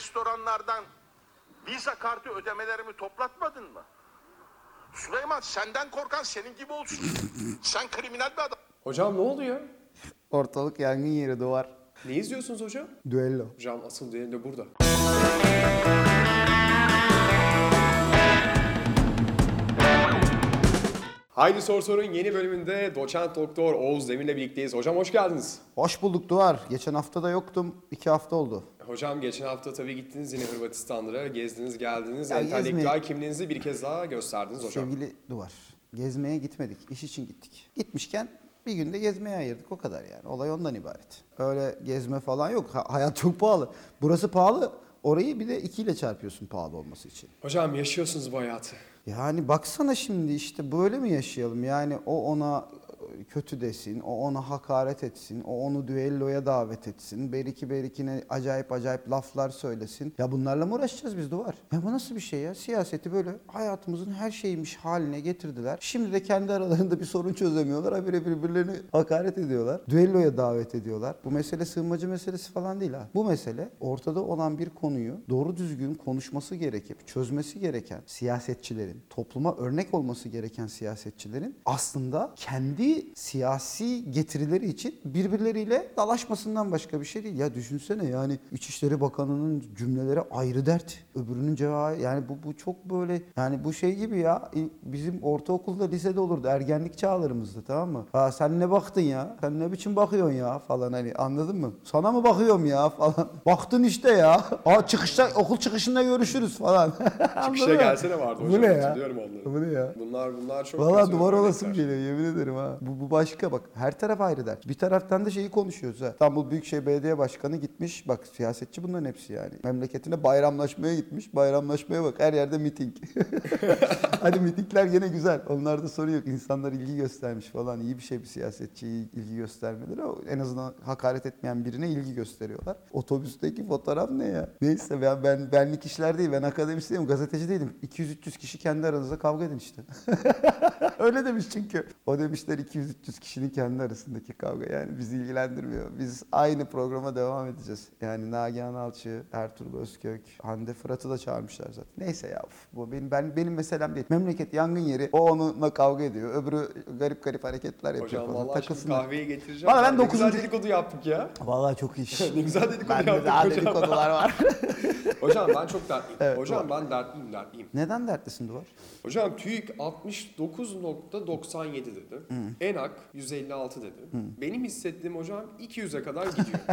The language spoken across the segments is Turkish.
restoranlardan Visa kartı ödemelerimi toplatmadın mı? Süleyman senden korkan senin gibi olsun. Sen kriminal bir adam. Hocam ne oluyor? Ortalık yangın yeri duvar. Ne izliyorsunuz hocam? Düello. Hocam asıl düello burada. Haydi Sor Sor'un yeni bölümünde doçent doktor Oğuz Demir'le birlikteyiz. Hocam hoş geldiniz. Hoş bulduk duvar. Geçen hafta da yoktum. iki hafta oldu. Hocam geçen hafta tabii gittiniz yine Hırvatistanlara, gezdiniz geldiniz. Ya Entelektüel gezmeyi- kimliğinizi bir kez daha gösterdiniz hocam. Sevgili duvar. Gezmeye gitmedik. iş için gittik. Gitmişken bir günde gezmeye ayırdık. O kadar yani. Olay ondan ibaret. Öyle gezme falan yok. Ha- hayat çok pahalı. Burası pahalı. Orayı bir de ikiyle çarpıyorsun pahalı olması için. Hocam yaşıyorsunuz bu hayatı. Yani baksana şimdi işte böyle mi yaşayalım? Yani o ona kötü desin, o ona hakaret etsin, o onu düelloya davet etsin, beriki berikine acayip acayip laflar söylesin. Ya bunlarla mı uğraşacağız biz duvar? Ya bu nasıl bir şey ya? Siyaseti böyle hayatımızın her şeymiş haline getirdiler. Şimdi de kendi aralarında bir sorun çözemiyorlar. Habire birbirlerini hakaret ediyorlar. Düelloya davet ediyorlar. Bu mesele sığınmacı meselesi falan değil ha. Bu mesele ortada olan bir konuyu doğru düzgün konuşması gerekip çözmesi gereken siyasetçilerin, topluma örnek olması gereken siyasetçilerin aslında kendi siyasi getirileri için birbirleriyle dalaşmasından başka bir şey değil. Ya düşünsene yani İçişleri Bakanı'nın cümleleri ayrı dert. Öbürünün cevabı yani bu, bu çok böyle yani bu şey gibi ya bizim ortaokulda lisede olurdu ergenlik çağlarımızda tamam mı? Ha sen ne baktın ya? Sen ne biçim bakıyorsun ya falan hani anladın mı? Sana mı bakıyorum ya falan. Baktın işte ya. Aa çıkışta okul çıkışında görüşürüz falan. Çıkışa gelsene vardı hocam. Bu ne ya? Hatırlıyorum onları. Bu ne ya? Bunlar bunlar çok Valla duvar olasım geliyor yemin ederim ha. Bu, bu başka bak her taraf ayrı dert. Bir taraftan da şeyi konuşuyoruz ha. İstanbul Büyükşehir Belediye Başkanı gitmiş bak siyasetçi bunların hepsi yani. Memleketine bayramlaşmaya gitmiş. Bayramlaşmaya bak her yerde miting. Hadi mitingler gene güzel. Onlarda sorun yok. İnsanlar ilgi göstermiş falan. İyi bir şey bir siyasetçiye ilgi göstermeleri. En azından hakaret etmeyen birine ilgi gösteriyorlar. Otobüsteki fotoğraf ne ya? Neyse ben, ben benlik işler değil. Ben akademisyenim, gazeteci değilim. 200-300 kişi kendi aranızda kavga edin işte. Öyle demiş çünkü. O demişler 200-300 kişinin kendi arasındaki kavga. Yani bizi ilgilendirmiyor. Biz aynı programa devam edeceğiz. Yani Nagihan Alçı, Ertuğrul Özkök, Hande Fırat'ı da çağırmışlar zaten. Neyse ya bu benim ben benim meselem değil. Memleket yangın yeri. O onunla kavga ediyor. Öbürü garip garip hareketler yapıyor Hocam Takılsınlar. kahveyi getireceğim. Valla ben Ne güzel dokuzuncu- dedikodu yaptık ya. Vallahi çok iş. ne güzel dedikodu Bende yaptık daha hocam. dedikodular var. Hocam ben çok dertliyim. Evet, hocam ben dertliyim dertliyim. Neden dertlisin Duvar? Hocam TÜİK 69.97 dedi. ENAK 156 dedi. Benim hissettiğim hocam 200'e kadar gidiyor.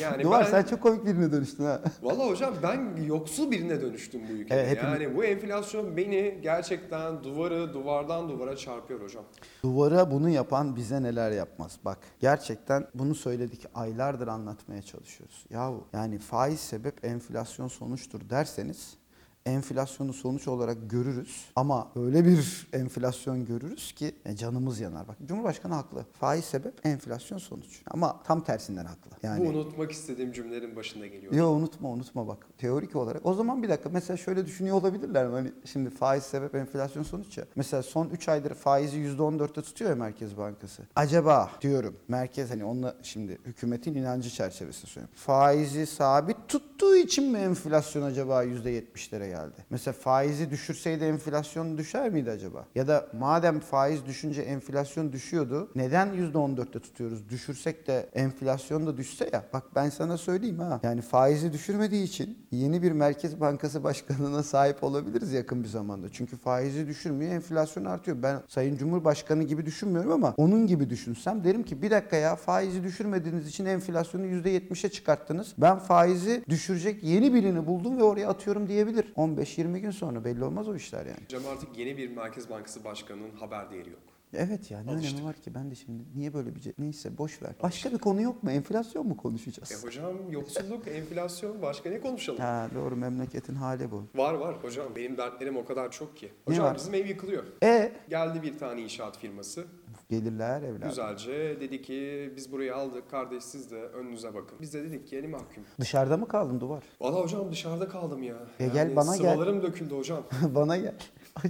Yani Duvar ben sen çok komik birine dönüştün ha. Valla hocam ben yoksul birine dönüştüm bu ülkede. Evet, hepimiz- yani bu enflasyon beni gerçekten duvarı duvardan duvara çarpıyor hocam. Duvara bunu yapan bize neler yapmaz. Bak gerçekten bunu söyledik aylardır anlatmaya çalışıyoruz. Yahu yani faiz sebep enflasyon sonuçtur derseniz enflasyonu sonuç olarak görürüz ama öyle bir enflasyon görürüz ki e, canımız yanar. Bak Cumhurbaşkanı haklı. Faiz sebep enflasyon sonuç. Ama tam tersinden haklı. Yani Bu unutmak istediğim cümlelerin başında geliyor. Yo unutma unutma bak teorik olarak. O zaman bir dakika mesela şöyle düşünüyor olabilirler mi? Hani şimdi faiz sebep enflasyon sonuç ya. Mesela son 3 aydır faizi %14'te tutuyor ya Merkez Bankası. Acaba diyorum merkez hani onunla şimdi hükümetin inancı çerçevesinde söylüyorum. Faizi sabit tuttuğu için mi enflasyon acaba %70'lere geldi? Mesela faizi düşürseydi enflasyon düşer miydi acaba? Ya da madem faiz düşünce enflasyon düşüyordu neden %14'te tutuyoruz? Düşürsek de enflasyon da düşse ya. Bak ben sana söyleyeyim ha. Yani faizi düşürmediği için yeni bir Merkez Bankası Başkanı'na sahip olabiliriz yakın bir zamanda. Çünkü faizi düşürmüyor, enflasyon artıyor. Ben Sayın Cumhurbaşkanı gibi düşünmüyorum ama onun gibi düşünsem derim ki bir dakika ya faizi düşürmediğiniz için enflasyonu %70'e çıkarttınız. Ben faizi düşürecek yeni birini buldum ve oraya atıyorum diyebilir. 15-20 gün sonra belli olmaz o işler yani. Hocam artık yeni bir Merkez Bankası Başkanı'nın haber değeri yok. Evet ya ne Alıştık. önemi var ki ben de şimdi niye böyle bir ce- neyse boş ver. Başka bir konu yok mu? Enflasyon mu konuşacağız? E hocam yoksulluk, enflasyon başka ne konuşalım? Ha doğru memleketin hali bu. Var var hocam benim dertlerim o kadar çok ki. Hocam bizim ev yıkılıyor. E Geldi bir tane inşaat firması. Gelirler evladım. Güzelce dedi ki biz burayı aldık kardeş siz de önünüze bakın. Biz de dedik ki yeni mahkum. Dışarıda mı kaldın duvar? Valla hocam dışarıda kaldım ya. E gel bana gel. Sıvalarım döküldü hocam. Bana gel.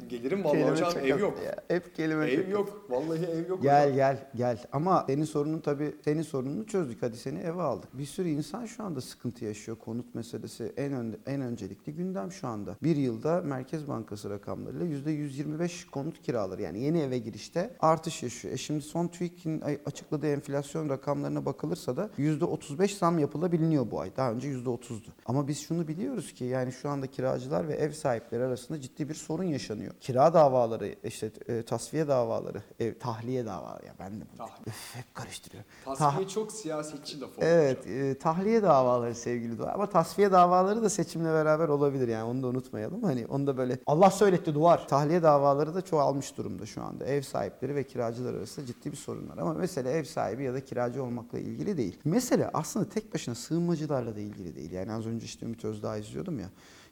Gelirim vallahi Kelime hocam ev yok. ya. Hep kelime Ev az. yok. Vallahi ev yok Gel hocam. gel gel. Ama senin sorunun tabii senin sorununu çözdük. Hadi seni eve aldık. Bir sürü insan şu anda sıkıntı yaşıyor. Konut meselesi en ön, en öncelikli gündem şu anda. Bir yılda Merkez Bankası rakamlarıyla %125 konut kiraları yani yeni eve girişte artış yaşıyor. E şimdi son TÜİK'in açıkladığı enflasyon rakamlarına bakılırsa da %35 zam yapılabiliyor bu ay. Daha önce %30'du. Ama biz şunu biliyoruz ki yani şu anda kiracılar ve ev sahipleri arasında ciddi bir sorun yaşanıyor. Kira davaları, işte e, tasfiye davaları, ev, tahliye davaları ya ben de bunu. Üf, hep karıştırıyorum. Tasfiye çok siyasetçi laf oldu Evet, e, tahliye davaları sevgili Duvar. Ama tasfiye davaları da seçimle beraber olabilir yani onu da unutmayalım. Hani onu da böyle Allah söyletti Duvar. Tahliye davaları da çoğalmış durumda şu anda. Ev sahipleri ve kiracılar arasında ciddi bir sorun var. Ama mesele ev sahibi ya da kiracı olmakla ilgili değil. Mesele aslında tek başına sığınmacılarla da ilgili değil. Yani az önce işte Ümit Özdağ izliyordum ya.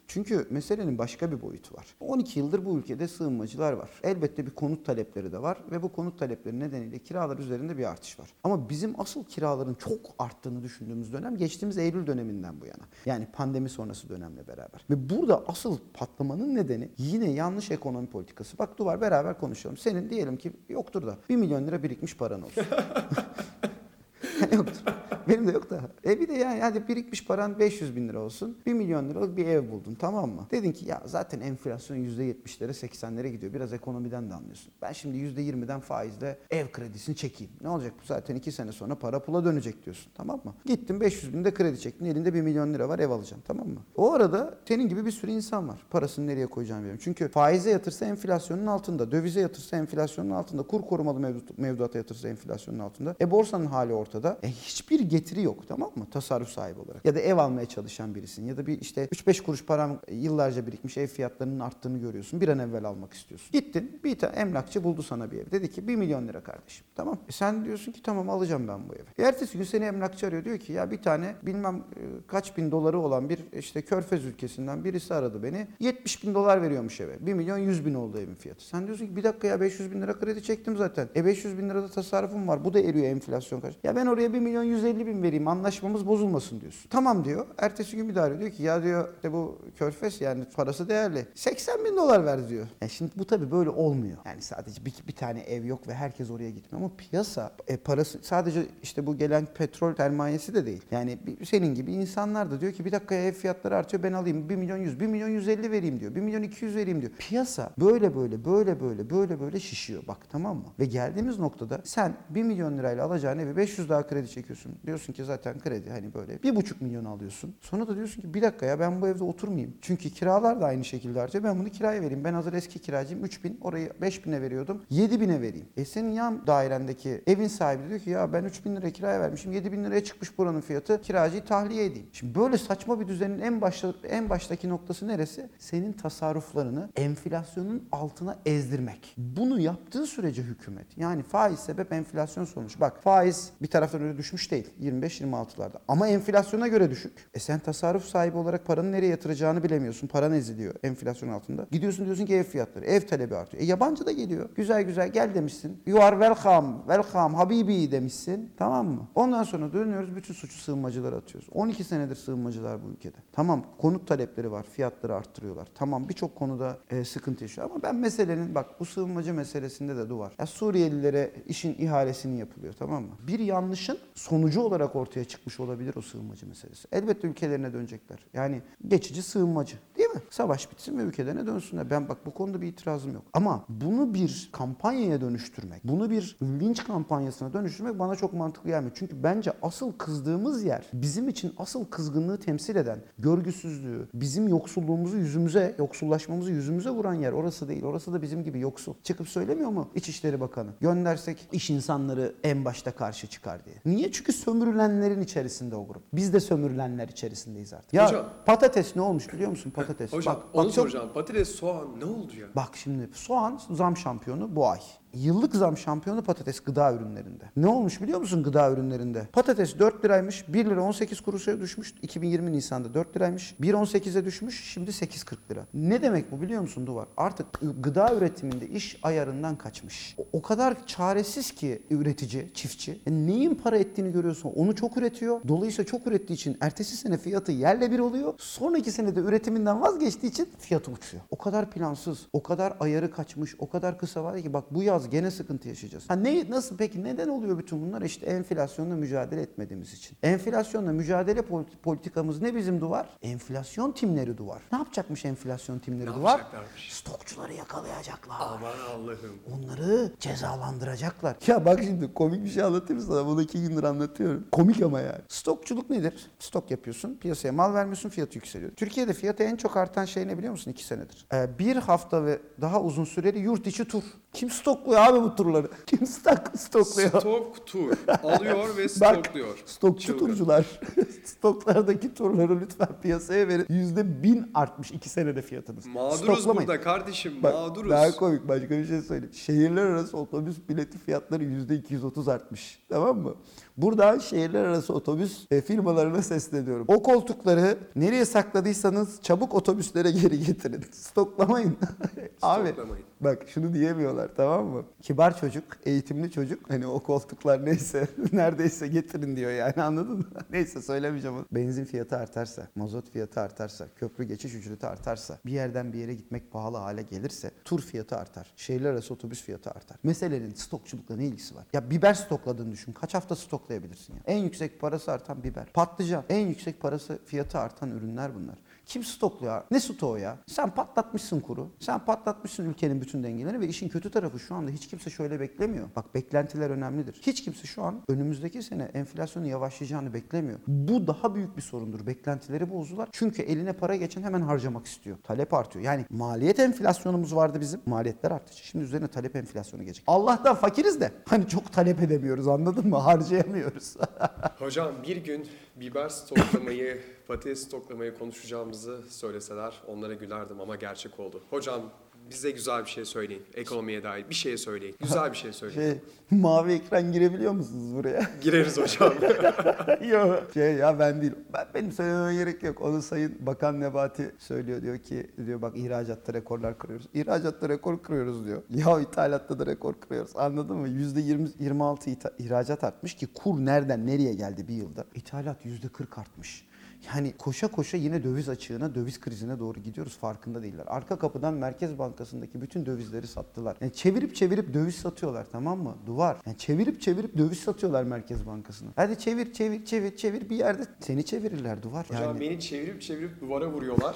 Çünkü meselenin başka bir boyutu var. 12 yıldır bu ülkede sığınmacılar var. Elbette bir konut talepleri de var ve bu konut talepleri nedeniyle kiralar üzerinde bir artış var. Ama bizim asıl kiraların çok arttığını düşündüğümüz dönem geçtiğimiz Eylül döneminden bu yana. Yani pandemi sonrası dönemle beraber. Ve burada asıl patlamanın nedeni yine yanlış ekonomi politikası. Bak Duvar beraber konuşalım. Senin diyelim ki yoktur da 1 milyon lira birikmiş paran olsun. yoktur. Benim de yok da. E bir de yani hadi birikmiş paran 500 bin lira olsun. 1 milyon liralık bir ev buldun tamam mı? Dedin ki ya zaten enflasyon %70'lere 80'lere gidiyor. Biraz ekonomiden de anlıyorsun. Ben şimdi %20'den faizle ev kredisini çekeyim. Ne olacak bu zaten 2 sene sonra para pula dönecek diyorsun tamam mı? Gittin 500 bin de kredi çektin. Elinde 1 milyon lira var ev alacağım tamam mı? O arada senin gibi bir sürü insan var. Parasını nereye koyacağını bilmiyorum. Çünkü faize yatırsa enflasyonun altında. Dövize yatırsa enflasyonun altında. Kur korumalı mevduat, mevduata yatırsa enflasyonun altında. E borsanın hali ortada. E hiçbir getiri yok tamam mı? Tasarruf sahibi olarak. Ya da ev almaya çalışan birisin. Ya da bir işte 3-5 kuruş param yıllarca birikmiş ev fiyatlarının arttığını görüyorsun. Bir an evvel almak istiyorsun. Gittin bir tane emlakçı buldu sana bir ev. Dedi ki 1 milyon lira kardeşim. Tamam. E sen diyorsun ki tamam alacağım ben bu evi. E ertesi gün seni emlakçı arıyor. Diyor ki ya bir tane bilmem e, kaç bin doları olan bir işte körfez ülkesinden birisi aradı beni. 70 bin dolar veriyormuş eve. 1 milyon 100 bin oldu evin fiyatı. Sen diyorsun ki bir dakika ya 500 bin lira kredi çektim zaten. E 500 bin lirada tasarrufum var. Bu da eriyor enflasyon kaç. Ya ben oraya 1 milyon 150 bin vereyim anlaşmamız bozulmasın diyorsun. Tamam diyor. Ertesi gün bir diyor ki ya diyor işte bu körfez yani parası değerli. 80 bin dolar ver diyor. Yani şimdi bu tabii böyle olmuyor. Yani sadece bir, bir tane ev yok ve herkes oraya gitmiyor. Ama piyasa e, parası sadece işte bu gelen petrol sermayesi de değil. Yani senin gibi insanlar da diyor ki bir dakika ev fiyatları artıyor ben alayım 1 milyon 100, 1 milyon 150 vereyim diyor. 1 milyon 200 vereyim diyor. Piyasa böyle böyle böyle böyle böyle böyle şişiyor bak tamam mı? Ve geldiğimiz noktada sen 1 milyon lirayla alacağın evi 500 daha kredi çekiyorsun. Diyorsun ki zaten kredi hani böyle 1,5 milyon alıyorsun. Sonra da diyorsun ki bir dakika ya ben bu evde oturmayayım. Çünkü kiralar da aynı şekilde artıyor. Ben bunu kiraya vereyim. Ben hazır eski kiracıyım 3000 orayı 5000'e veriyordum. 7000'e vereyim. E senin yan dairendeki evin sahibi diyor ki ya ben 3000 lira kiraya vermişim. 7000 liraya çıkmış buranın fiyatı. Kiracıyı tahliye edeyim. Şimdi böyle saçma bir düzenin en başta en baştaki noktası neresi? Senin tasarruflarını enflasyonun altına ezdirmek. Bunu yaptığı sürece hükümet yani faiz sebep enflasyon sonuç. Bak faiz bir taraftan öyle düşmüş değil 25-26'larda ama enflasyona göre düşük. E sen tasarruf sahibi olarak paranı nereye yatıracağını bilemiyorsun. Paran eziliyor enflasyon altında. Gidiyorsun diyorsun ki ev fiyatları, ev talebi artıyor. E yabancı da geliyor. Güzel güzel gel demişsin. You are welcome, welcome habibi demişsin. Tamam mı? Ondan sonra dönüyoruz bütün suçu sığınmacılara atıyoruz. 12 senedir sığınmacılar bu ülkede. Tamam konut talepleri var, fiyatları arttırıyorlar. Tamam birçok konuda e, sıkıntı yaşıyor ama ben meselenin bak bu sığınmacı meselesinde de duvar. Ya Suriyelilere işin ihalesini yapılıyor tamam mı? Bir yanlışın sonucu olarak ortaya çıkmış olabilir o sığınmacı meselesi. Elbette ülkelerine dönecekler. Yani geçici sığınmacı değil mi? Savaş bitsin ve ülkelerine dönsünler. Ben bak bu konuda bir itirazım yok. Ama bunu bir kampanyaya dönüştürmek, bunu bir linç kampanyasına dönüştürmek bana çok mantıklı gelmiyor. Çünkü bence asıl kızdığımız yer bizim için asıl kızgınlığı temsil eden görgüsüzlüğü, bizim yoksulluğumuzu yüzümüze, yoksullaşmamızı yüzümüze vuran yer orası değil. Orası da bizim gibi yoksul. Çıkıp söylemiyor mu İçişleri Bakanı? Göndersek iş insanları en başta karşı çıkar diye. Niye? Çünkü sömürülenlerin içerisinde o grup. Biz de sömürülenler içerisindeyiz artık. Ya Hocam. patates ne olmuş biliyor musun? Patates. Hocam Bak, onu bak çok- soracağım. Patates, soğan ne oldu ya? Bak şimdi soğan zam şampiyonu bu ay. Yıllık zam şampiyonu patates gıda ürünlerinde. Ne olmuş biliyor musun gıda ürünlerinde? Patates 4 liraymış. 1 lira 18 kuruşa düşmüş. 2020 Nisan'da 4 liraymış. 1.18'e düşmüş. Şimdi 8.40 lira. Ne demek bu biliyor musun Duvar? Artık gıda üretiminde iş ayarından kaçmış. O, kadar çaresiz ki üretici, çiftçi. E neyin para ettiğini görüyorsun. Onu çok üretiyor. Dolayısıyla çok ürettiği için ertesi sene fiyatı yerle bir oluyor. Sonraki sene de üretiminden vazgeçtiği için fiyatı uçuyor. O kadar plansız, o kadar ayarı kaçmış, o kadar kısa var ki bak bu yaz gene sıkıntı yaşayacağız. Ha ne nasıl peki neden oluyor bütün bunlar? İşte enflasyonla mücadele etmediğimiz için. Enflasyonla mücadele politi- politikamız ne bizim duvar? Enflasyon timleri duvar. Ne yapacakmış enflasyon timleri Ne duvar? Stokçuları yakalayacaklar. Aman Allah'ım. Onları cezalandıracaklar. Ya bak şimdi komik bir şey anlatayım sana. Bunu iki gündür anlatıyorum. Komik ama yani. Stokçuluk nedir? Stok yapıyorsun, piyasaya mal vermiyorsun, fiyatı yükseliyor. Türkiye'de fiyatı en çok artan şey ne biliyor musun? İki senedir. Ee, bir hafta ve daha uzun süreli yurt içi tur. Kim stokluyor abi bu turları? Kim stok stokluyor? Stok tur. Alıyor ve Bak, stokluyor. Stokçu Çılgın. turcular. Stoklardaki turları lütfen piyasaya verin. Yüzde bin artmış iki senede fiyatınız. Mağduruz Stoklamayın. burada kardeşim. Bak, mağduruz. Daha komik başka bir şey söyleyeyim. Şehirler arası otobüs bileti fiyatları yüzde 230 artmış. Tamam mı? Buradan şehirler arası otobüs e, firmalarına sesleniyorum. O koltukları nereye sakladıysanız çabuk otobüslere geri getirin. Stoklamayın. Abi Stoklamayın. bak şunu diyemiyorlar tamam mı? Kibar çocuk, eğitimli çocuk. Hani o koltuklar neyse neredeyse getirin diyor yani anladın mı? neyse söylemeyeceğim onu. Benzin fiyatı artarsa, mazot fiyatı artarsa, köprü geçiş ücreti artarsa, bir yerden bir yere gitmek pahalı hale gelirse tur fiyatı artar. Şehirler arası otobüs fiyatı artar. Meselenin stokçulukla ne ilgisi var? Ya biber stokladığını düşün. Kaç hafta stoklayabilirsin ya? En yüksek parası artan biber. Patlıcan. En yüksek parası fiyatı artan ürünler bunlar. Kim stokluyor? Ne stoğu ya? Sen patlatmışsın kuru. Sen patlatmışsın ülkenin bütün dengelerini ve işin kötü tarafı şu anda hiç kimse şöyle beklemiyor. Bak beklentiler önemlidir. Hiç kimse şu an önümüzdeki sene enflasyonun yavaşlayacağını beklemiyor. Bu daha büyük bir sorundur. Beklentileri bozdular. Çünkü eline para geçen hemen harcamak istiyor. Talep artıyor. Yani maliyet enflasyonumuz vardı bizim. Maliyetler artacak. Şimdi üzerine talep enflasyonu gelecek. Allah'tan fakiriz de hani çok talep edemiyoruz anladın mı? Harcayamıyoruz. Hocam bir gün biber stoklamayı, patates stoklamayı konuşacağımızı söyleseler onlara gülerdim ama gerçek oldu. Hocam bize güzel bir şey söyleyin. Ekonomiye dair bir şey söyleyin. Güzel bir şey söyleyin. şey, mavi ekran girebiliyor musunuz buraya? Gireriz hocam. Yok. Şey ya ben değil. Ben, benim söylememe gerek yok. Onu Sayın Bakan Nebati söylüyor. Diyor ki diyor bak ihracatta rekorlar kırıyoruz. İhracatta rekor kırıyoruz diyor. Ya ithalatta da rekor kırıyoruz. Anladın mı? %20, 26 ita- ihracat artmış ki kur nereden nereye geldi bir yılda? İthalat %40 artmış. Yani koşa koşa yine döviz açığına, döviz krizine doğru gidiyoruz farkında değiller. Arka kapıdan Merkez Bankası'ndaki bütün dövizleri sattılar. Yani çevirip çevirip döviz satıyorlar tamam mı? Duvar. Yani çevirip çevirip döviz satıyorlar Merkez Bankası'na. Hadi çevir çevir çevir çevir bir yerde seni çevirirler duvar. Hocam Yani beni çevirip çevirip duvara vuruyorlar.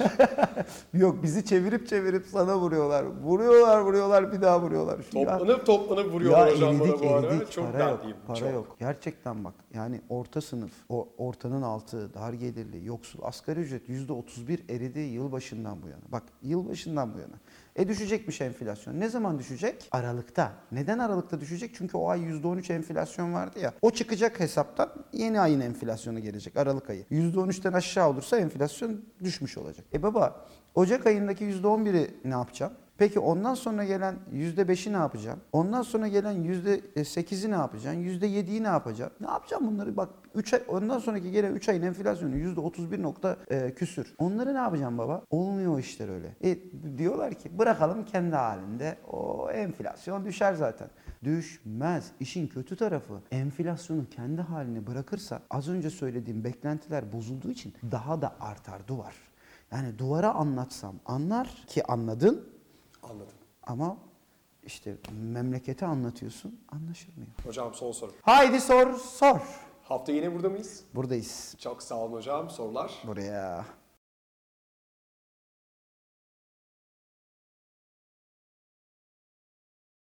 yok bizi çevirip çevirip sana vuruyorlar. Vuruyorlar vuruyorlar bir daha vuruyorlar. Şu ya- toplanıp toplanıp vuruyorlar ya hocam eridik, bana bu ara. Çok para yok, para çok. yok. Gerçekten bak yani orta sınıf, o ortanın altı, dar gelirli, yoksul, asgari ücret yüzde 31 eridi yılbaşından bu yana. Bak yılbaşından bu yana. E düşecekmiş enflasyon. Ne zaman düşecek? Aralıkta. Neden Aralıkta düşecek? Çünkü o ay %13 enflasyon vardı ya. O çıkacak hesaptan yeni ayın enflasyonu gelecek Aralık ayı. %13'ten aşağı olursa enflasyon düşmüş olacak. E baba Ocak ayındaki %11'i ne yapacağım? Peki ondan sonra gelen %5'i ne yapacaksın? Ondan sonra gelen %8'i ne yapacaksın? %7'yi ne yapacaksın? Ne yapacağım bunları? Bak 3 ay ondan sonraki gelen 3 ayın enflasyonu %31 nokta e, küsür. Onları ne yapacağım baba? Olmuyor işler öyle. E, diyorlar ki bırakalım kendi halinde. O enflasyon düşer zaten. Düşmez. İşin kötü tarafı enflasyonu kendi halini bırakırsa az önce söylediğim beklentiler bozulduğu için daha da artar duvar. Yani duvara anlatsam anlar ki anladın Anladım. ama işte memlekete anlatıyorsun anlaşılmıyor. Hocam son soru. Haydi sor sor. Hafta yine burada mıyız? Buradayız. Çok sağ olun hocam. Sorular. Buraya.